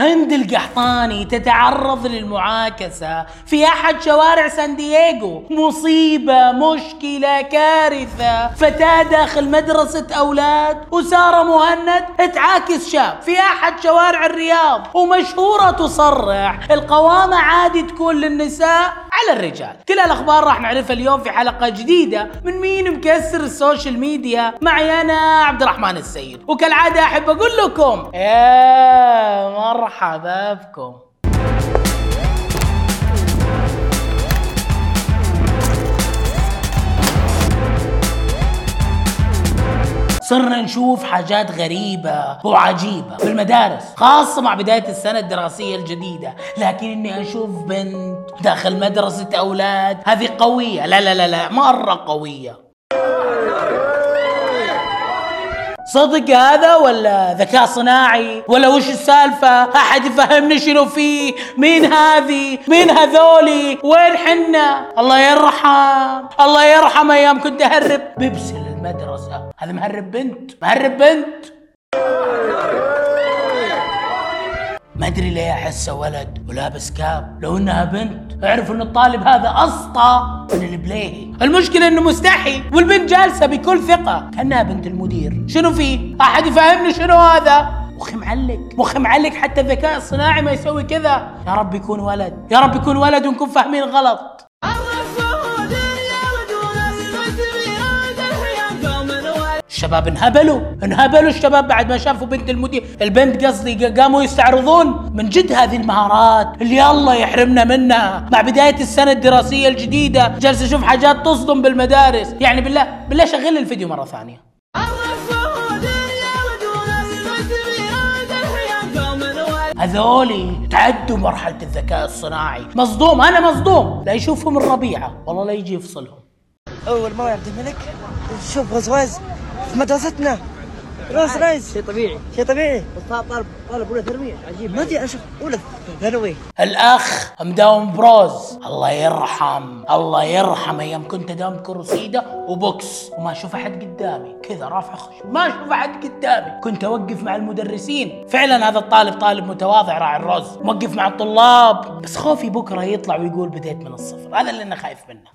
هند القحطاني تتعرض للمعاكسة في أحد شوارع سان دييغو. مصيبة مشكلة كارثة. فتاة داخل مدرسة أولاد وسارة مهند تعاكس شاب في أحد شوارع الرياض ومشهورة تصرح. القوامة عادي تكون للنساء على الرجال. كل الأخبار راح نعرفها اليوم في حلقة جديدة من مين مكسر ال social media. معي أنا عبد الرحمن السيد. وكالعادة أحب أقول لكم يا مرحبا بكم صرنا نشوف حاجات غريبة وعجيبة في المدارس خاصة مع بداية السنة الدراسية الجديدة. لكن إني أشوف بنت داخل مدرسة أولاد هذه قوية. لا لا لا لا مرة قوية. صدق هذا ولا ذكاء صناعي؟ ولا وش السالفة؟ أحد يفهمني شنو فيه؟ مين هذه مين هذولي؟ وين حنا؟ الله يرحم الله يرحم أيام كنت أهرب. بيبسي للمدرسة هذا مهرب بنت. مهرب بنت. ما أدري ليه احسه ولد ولابس كاب. لو إنها بنت أعرف إن الطالب هذا أسطى من البليهي. المشكلة إنه مستحي والبنت جالسة بكل ثقة كأنها بنت المدير. شنو فيه؟ أحد يفهمني شنو هذا؟ مخي معلق مخي معلق حتى الذكاء الصناعي ما يسوي كذا. يا رب يكون ولد يا رب يكون ولد ونكون فاهمين غلط. الشباب انهبلوا. انهبلوا الشباب بعد ما شافوا بنت المدير. البنت قصدي قاموا يستعرضون. من جد هذه المهارات اللي الله يحرمنا منها. مع بداية السنة الدراسية الجديدة جالس أشوف حاجات تصدم بالمدارس. يعني بالله بالله شغل الفيديو مرة ثانية. هذولي تعدوا مرحلة الذكاء الصناعي. مصدوم أنا مصدوم. لا يشوفهم الربيعة. والله لا يجي يفصلهم. مرة يا عبد الملك. نشوف غزواز في مدرستنا روز رايز شيء طبيعي. شيء طبيعي. طالب طالب أولى ثانوي عجيب. ما أدري أشوف أولى ثانوي. الأخ مداوم بروز. الله يرحم الله يرحم. أيام كنت اداوم كروسيده وبوكس. وما أشوف أحد قدامي. كذا رافع خشم ما أشوف أحد قدامي. كنت أوقف مع المدرسين. فعلا هذا الطالب طالب متواضع راعي الرز موقف مع الطلاب. بس خوفي بكرة يطلع ويقول بديت من الصفر. هذا اللي أنا خايف منه.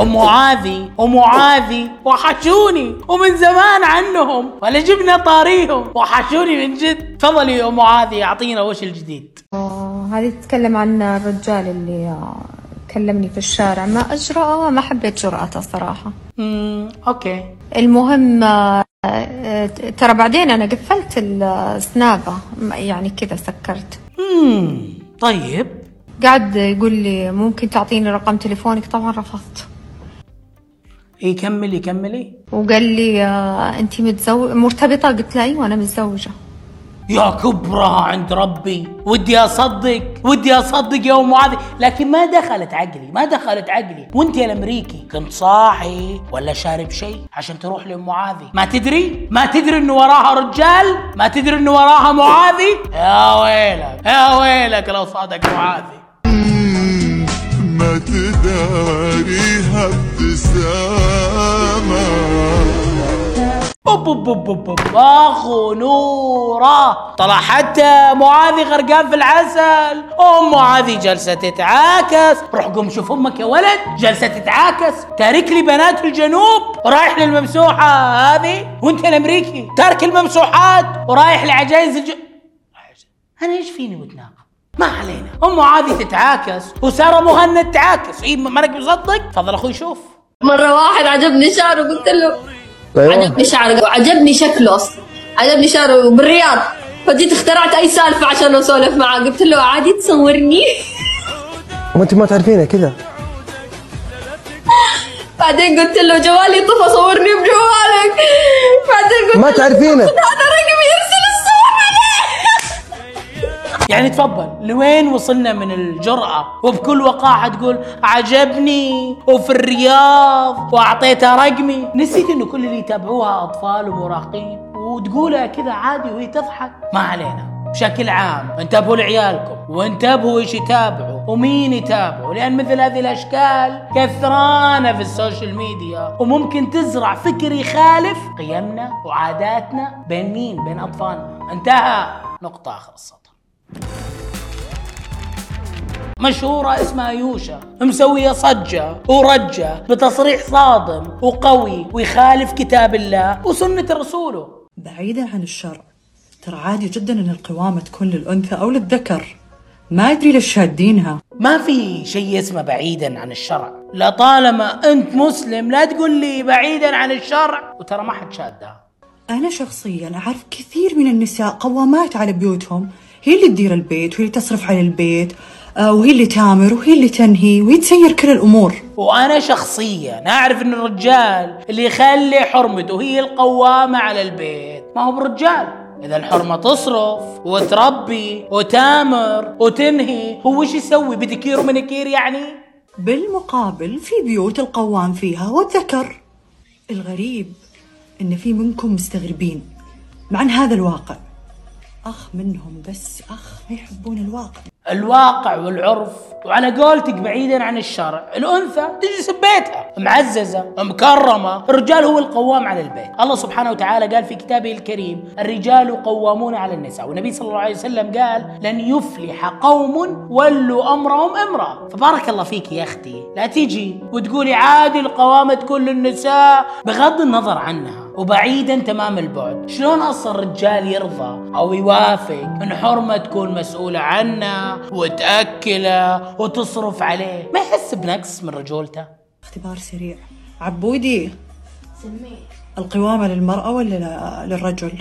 أم معاذي أم معاذي وحشوني ومن زمان عنهم ولا جبنا طاريهم وحشوني من جد. تفضلي يا أم معاذي أعطينا وش الجديد. آه، هذه تتكلم عن الرجال اللي آه، كلمني في الشارع. ما أجرأه ما حبيت جرأته صراحة. امم أوكي. المهم آه، آه، ترى بعدين أنا قفلت السنابة يعني كذا سكرت. امم طيب. قاعد يقول لي ممكن تعطيني رقم تليفونك؟ طبعا رفضت. إيه كملي كملي. وقال لي آه، انت متزوج مرتبطة؟ قلت له أيوه أنا متزوجة. يا كبرها عند ربي. ودي أصدق ودي أصدق يا ام معاذ لكن ما دخلت عقلي ما دخلت عقلي. وانت يا الأمريكي كنت صاحي ولا شارب شيء عشان تروح لأم معاذي ما تدري؟ ما تدري انه وراها رجال؟ ما تدري انه وراها معاذي يا ويلك يا ويلك لو صادق معاذي ما تداريها ابتسامة أخو نورة. طلع حتى معاذي غرقان في العسل. أم معاذي جالسه تتعاكس. روح قوم شوف أمك يا ولد. جالسه تتعاكس. تارك لي بنات الجنوب. ورايح للممسوحة هذه. وأنت الأمريكي. تارك الممسوحات. ورايح لعجائز الج أنا إيش فيني وتناقض ما علينا. أم معاذي تتعاكس وسارة مهند تعاكس اي مانك مصدق تفضل أخوي شوف. مرة واحد عجبني شعره قلت له أيوة. عجبني شعره وعجبني شكله أصلا. عجبني شعره بالرياض. فجيت اخترعت أي سالفة عشان أسولف معاه قلت له عادي تصورني. وانت ما تعرفينه كذا؟ بعدين قلت له جوالي طفى صورني بجوالك. بعدين قلت ما تعرفينه. هذا رقمي. يعني تفضل. لوين وصلنا من الجرأة؟ وبكل وقاحة تقول عجبني وفي الرياض وأعطيتها رقمي. نسيت إنه كل اللي يتابعوها أطفال ومراهقين وتقولها كذا عادي وهي تضحك. ما علينا. بشكل عام انتبهوا لعيالكم وانتبهوا إيش يتابعوا ومين يتابعوا. لأن مثل هذه الأشكال كثرانة في ال social media وممكن تزرع فكر يخالف قيمنا وعاداتنا بين مين؟ بين أطفالنا. انتهى. نقطة آخر السطر مشهورة اسمها يوشا مسوية صجة ورجة بتصريح صادم وقوي ويخالف كتاب الله وسنة رسوله. بعيدا عن الشر ترى عادي جدا إن القوامة تكون للأنثى أو للذكر. ما أدري ليش شادينها. ما في شيء اسمه بعيدا عن الشرع. لطالما أنت مسلم لا تقول لي بعيدا عن الشرع. وترى ما حد شادها. أنا شخصيا أعرف كثير من النساء قوامات على بيوتهم هي اللي تدير البيت وهي اللي تصرف على البيت آه، وهي اللي تامر وهي اللي تنهي وهي تسير كل الأمور. وأنا شخصيا أعرف إن الرجال اللي يخلي حرمته هي القوامة على البيت ما هو بالرجال إذا الحرمة تصرف وتربي وتامر وتنهي هو إيش يسوي؟ بديكير ومنيكير يعني؟ بالمقابل في بيوت القوام فيها هو الذكر الغريب إن في منكم مستغربين. مع إن هذا الواقع أخ منهم بس أخ ما يحبون الواقع. الواقع والعرف وعلى قولتك بعيدا عن الشرع الأنثى تجلس ببيتها معززة مكرمة الرجال هو القوام على البيت. الله سبحانه وتعالى قال في كتابه الكريم الرجال قوامون على النساء. والنبي صلى الله عليه وسلم قال لن يفلح قوم ولوا أمرهم امراه فبارك الله فيك يا أختي. لا تيجي وتقولي عادي القوامة تكون للنساء بغض النظر عنها. وبعيدا تمام البعد. شلون أصلا الرجال يرضى أو يوافق إن حرمة تكون مسؤولة عنه وتأكله وتصرف عليه؟ ما يحس بنقص من رجولته؟ اختبار سريع. عبودي القوامة للمرأة ولا ل- للرجل؟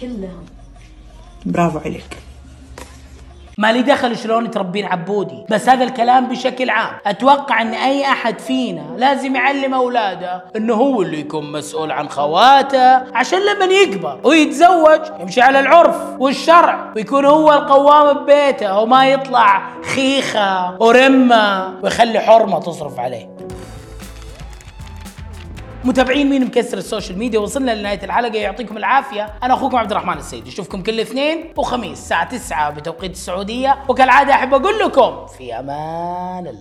كلهم. برافو عليك. ما لي دخل شلون تربين عبودي. بس هذا الكلام بشكل عام. أتوقع إن أي أحد فينا لازم يعلم أولاده إنه هو اللي يكون مسؤول عن خواته عشان لما يكبر ويتزوج يمشي على العرف والشرع ويكون هو القوام ببيته وما يطلع خيخة ورمة ويخلي حرمة تصرف عليه. متابعين مين مكسر السوشيال ميديا وصلنا لنهاية الحلقة. يعطيكم العافية. أنا أخوكم عبد الرحمن السيد اشوفكم كل اثنين وخميس الساعة 9 بتوقيت السعودية. وكالعادة أحب أقول لكم في أمان الله.